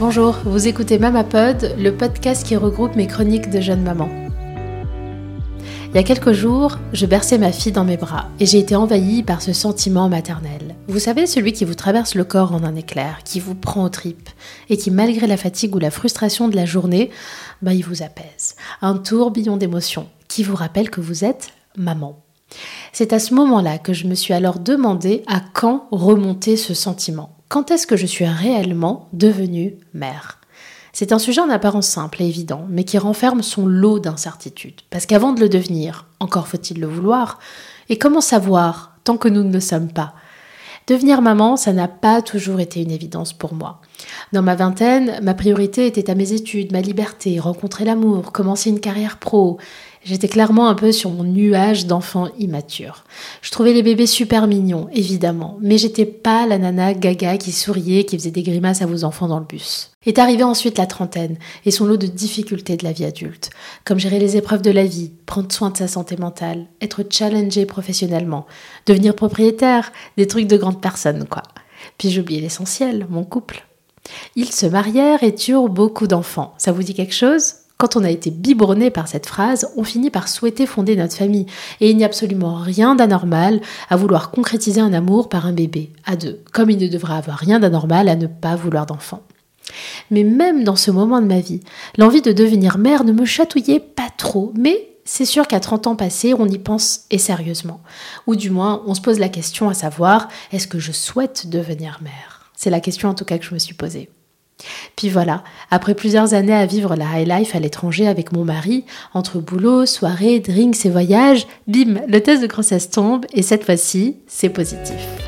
Bonjour, vous écoutez Mamapod, le podcast qui regroupe mes chroniques de jeune maman. Il y a quelques jours, je berçais ma fille dans mes bras et j'ai été envahie par ce sentiment maternel. Vous savez, celui qui vous traverse le corps en un éclair, qui vous prend aux tripes et qui, malgré la fatigue ou la frustration de la journée, bah, il vous apaise. Un tourbillon d'émotions qui vous rappelle que vous êtes maman. C'est à ce moment-là que je me suis alors demandé à quand remonter ce sentiment. Quand est-ce que je suis réellement devenue mère? C'est un sujet en apparence simple et évident, mais qui renferme son lot d'incertitudes. Parce qu'avant de le devenir, encore faut-il le vouloir, et comment savoir tant que nous ne le sommes pas? Devenir maman, ça n'a pas toujours été une évidence pour moi. Dans ma vingtaine, ma priorité était à mes études, ma liberté, rencontrer l'amour, commencer une carrière pro. J'étais clairement un peu sur mon nuage d'enfant immature. Je trouvais les bébés super mignons, évidemment, mais j'étais pas la nana gaga qui souriait, qui faisait des grimaces à vos enfants dans le bus. Est arrivée ensuite la trentaine et son lot de difficultés de la vie adulte, comme gérer les épreuves de la vie, prendre soin de sa santé mentale, être challengé professionnellement, devenir propriétaire, des trucs de grande personne, quoi. Puis oublié l'essentiel, mon couple. Ils se marièrent et turent beaucoup d'enfants. Ça vous dit quelque chose? Quand on a été biberonné par cette phrase, on finit par souhaiter fonder notre famille. Et il n'y a absolument rien d'anormal à vouloir concrétiser un amour par un bébé, à deux, comme il ne devrait avoir rien d'anormal à ne pas vouloir d'enfant. Mais même dans ce moment de ma vie, l'envie de devenir mère ne me chatouillait pas trop, mais c'est sûr qu'à 30 ans passés, on y pense et sérieusement. Ou du moins, on se pose la question à savoir, est-ce que je souhaite devenir mère? C'est la question en tout cas que je me suis posée. Puis voilà, après plusieurs années à vivre la high life à l'étranger avec mon mari, entre boulot, soirée, drinks et voyages, bim, le test de grossesse tombe et cette fois-ci, c'est positif.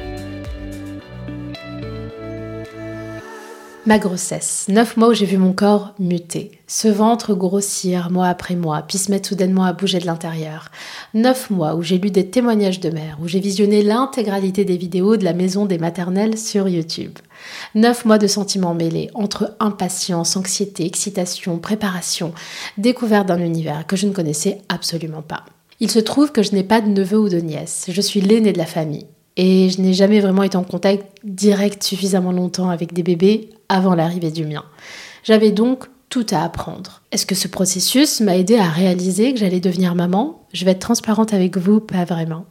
Ma grossesse, neuf mois où j'ai vu mon corps muter, ce ventre grossir mois après mois, puis se mettre soudainement à bouger de l'intérieur. Neuf mois où j'ai lu des témoignages de mères, où j'ai visionné l'intégralité des vidéos de la maison des maternelles sur YouTube. Neuf mois de sentiments mêlés, entre impatience, anxiété, excitation, préparation, découverte d'un univers que je ne connaissais absolument pas. Il se trouve que je n'ai pas de neveu ou de nièce, je suis l'aîné de la famille. Et je n'ai jamais vraiment été en contact direct suffisamment longtemps avec des bébés avant l'arrivée du mien. J'avais donc tout à apprendre. Est-ce que ce processus m'a aidé à réaliser que j'allais devenir maman? Je vais être transparente avec vous, pas vraiment.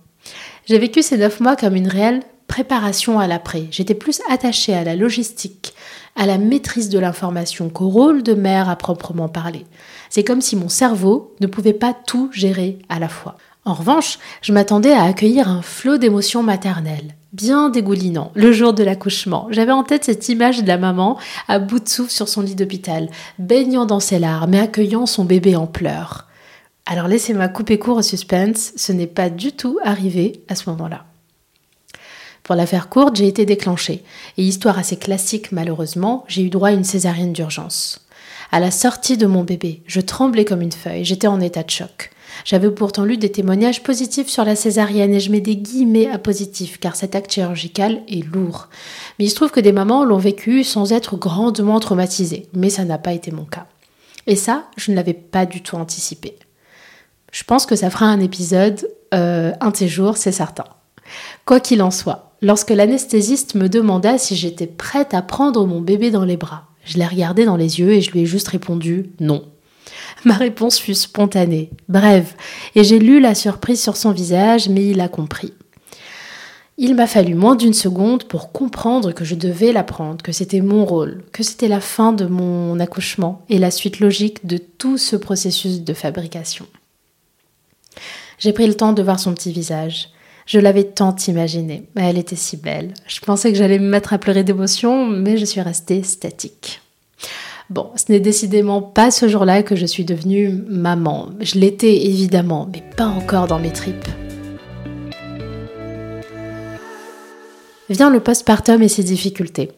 J'ai vécu ces neuf mois comme une réelle préparation à l'après. J'étais plus attachée à la logistique, à la maîtrise de l'information qu'au rôle de mère à proprement parler. C'est comme si mon cerveau ne pouvait pas tout gérer à la fois. En revanche, je m'attendais à accueillir un flot d'émotions maternelles, bien dégoulinant, le jour de l'accouchement. J'avais en tête cette image de la maman à bout de souffle sur son lit d'hôpital, baignant dans ses larmes et accueillant son bébé en pleurs. Alors laissez-moi couper court au suspense, ce n'est pas du tout arrivé à ce moment-là. Pour la faire courte, j'ai été déclenchée, et histoire assez classique malheureusement, j'ai eu droit à une césarienne d'urgence. À la sortie de mon bébé, je tremblais comme une feuille, j'étais en état de choc. J'avais pourtant lu des témoignages positifs sur la césarienne et je mets des guillemets à positif car cet acte chirurgical est lourd. Mais il se trouve que des mamans l'ont vécu sans être grandement traumatisées, mais ça n'a pas été mon cas. Et ça, je ne l'avais pas du tout anticipé. Je pense que ça fera un épisode euh, un de ces jours, c'est certain. Quoi qu'il en soit, lorsque l'anesthésiste me demanda si j'étais prête à prendre mon bébé dans les bras, je l'ai regardé dans les yeux et je lui ai juste répondu non. Ma réponse fut spontanée, brève, et j'ai lu la surprise sur son visage, mais il a compris. Il m'a fallu moins d'une seconde pour comprendre que je devais la prendre, que c'était mon rôle, que c'était la fin de mon accouchement et la suite logique de tout ce processus de fabrication. J'ai pris le temps de voir son petit visage. Je l'avais tant imaginé, elle était si belle. Je pensais que j'allais me mettre à pleurer d'émotion, mais je suis restée statique. Bon, ce n'est décidément pas ce jour-là que je suis devenue maman. Je l'étais évidemment, mais pas encore dans mes tripes. Vient le postpartum et ses difficultés.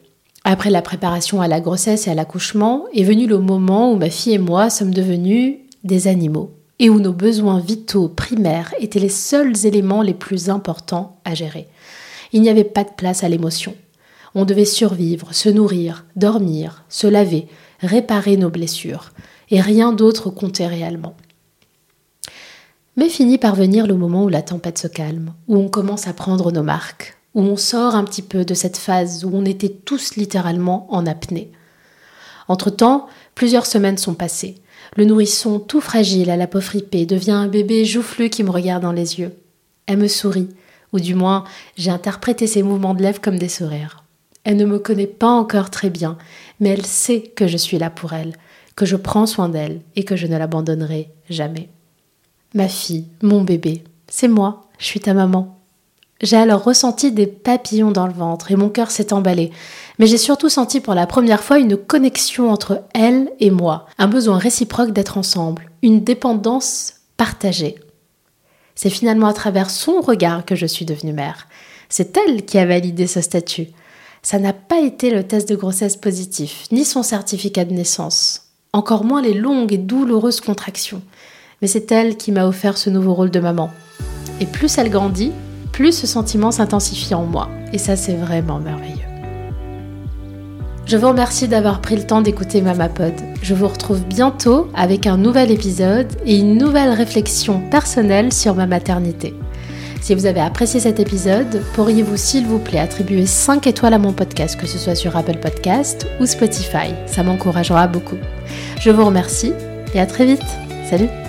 Après la préparation à la grossesse et à l'accouchement, est venu le moment où ma fille et moi sommes devenus des animaux et où nos besoins vitaux primaires étaient les seuls éléments les plus importants à gérer. Il n'y avait pas de place à l'émotion. On devait survivre, se nourrir, dormir, se laver, réparer nos blessures, et rien d'autre comptait réellement. Mais finit par venir le moment où la tempête se calme, où on commence à prendre nos marques, où on sort un petit peu de cette phase où on était tous littéralement en apnée. Entre-temps, plusieurs semaines sont passées. Le nourrisson, tout fragile à la peau fripée, devient un bébé joufflu qui me regarde dans les yeux. Elle me sourit, ou du moins j'ai interprété ses mouvements de lèvres comme des sourires. Elle ne me connaît pas encore très bien, mais elle sait que je suis là pour elle, que je prends soin d'elle et que je ne l'abandonnerai jamais. Ma fille, mon bébé, c'est moi, je suis ta maman. J'ai alors ressenti des papillons dans le ventre et mon cœur s'est emballé. Mais j'ai surtout senti pour la première fois une connexion entre elle et moi, un besoin réciproque d'être ensemble, une dépendance partagée. C'est finalement à travers son regard que je suis devenue mère. C'est elle qui a validé ce statut. Ça n'a pas été le test de grossesse positif, ni son certificat de naissance, encore moins les longues et douloureuses contractions. Mais c'est elle qui m'a offert ce nouveau rôle de maman. Et plus elle grandit, plus ce sentiment s'intensifie en moi. Et ça, c'est vraiment merveilleux. Je vous remercie d'avoir pris le temps d'écouter Mamapod. Je vous retrouve bientôt avec un nouvel épisode et une nouvelle réflexion personnelle sur ma maternité. Si vous avez apprécié cet épisode, pourriez-vous s'il vous plaît attribuer 5 étoiles à mon podcast, que ce soit sur Apple Podcast ou Spotify? Ça m'encouragera beaucoup. Je vous remercie et à très vite. Salut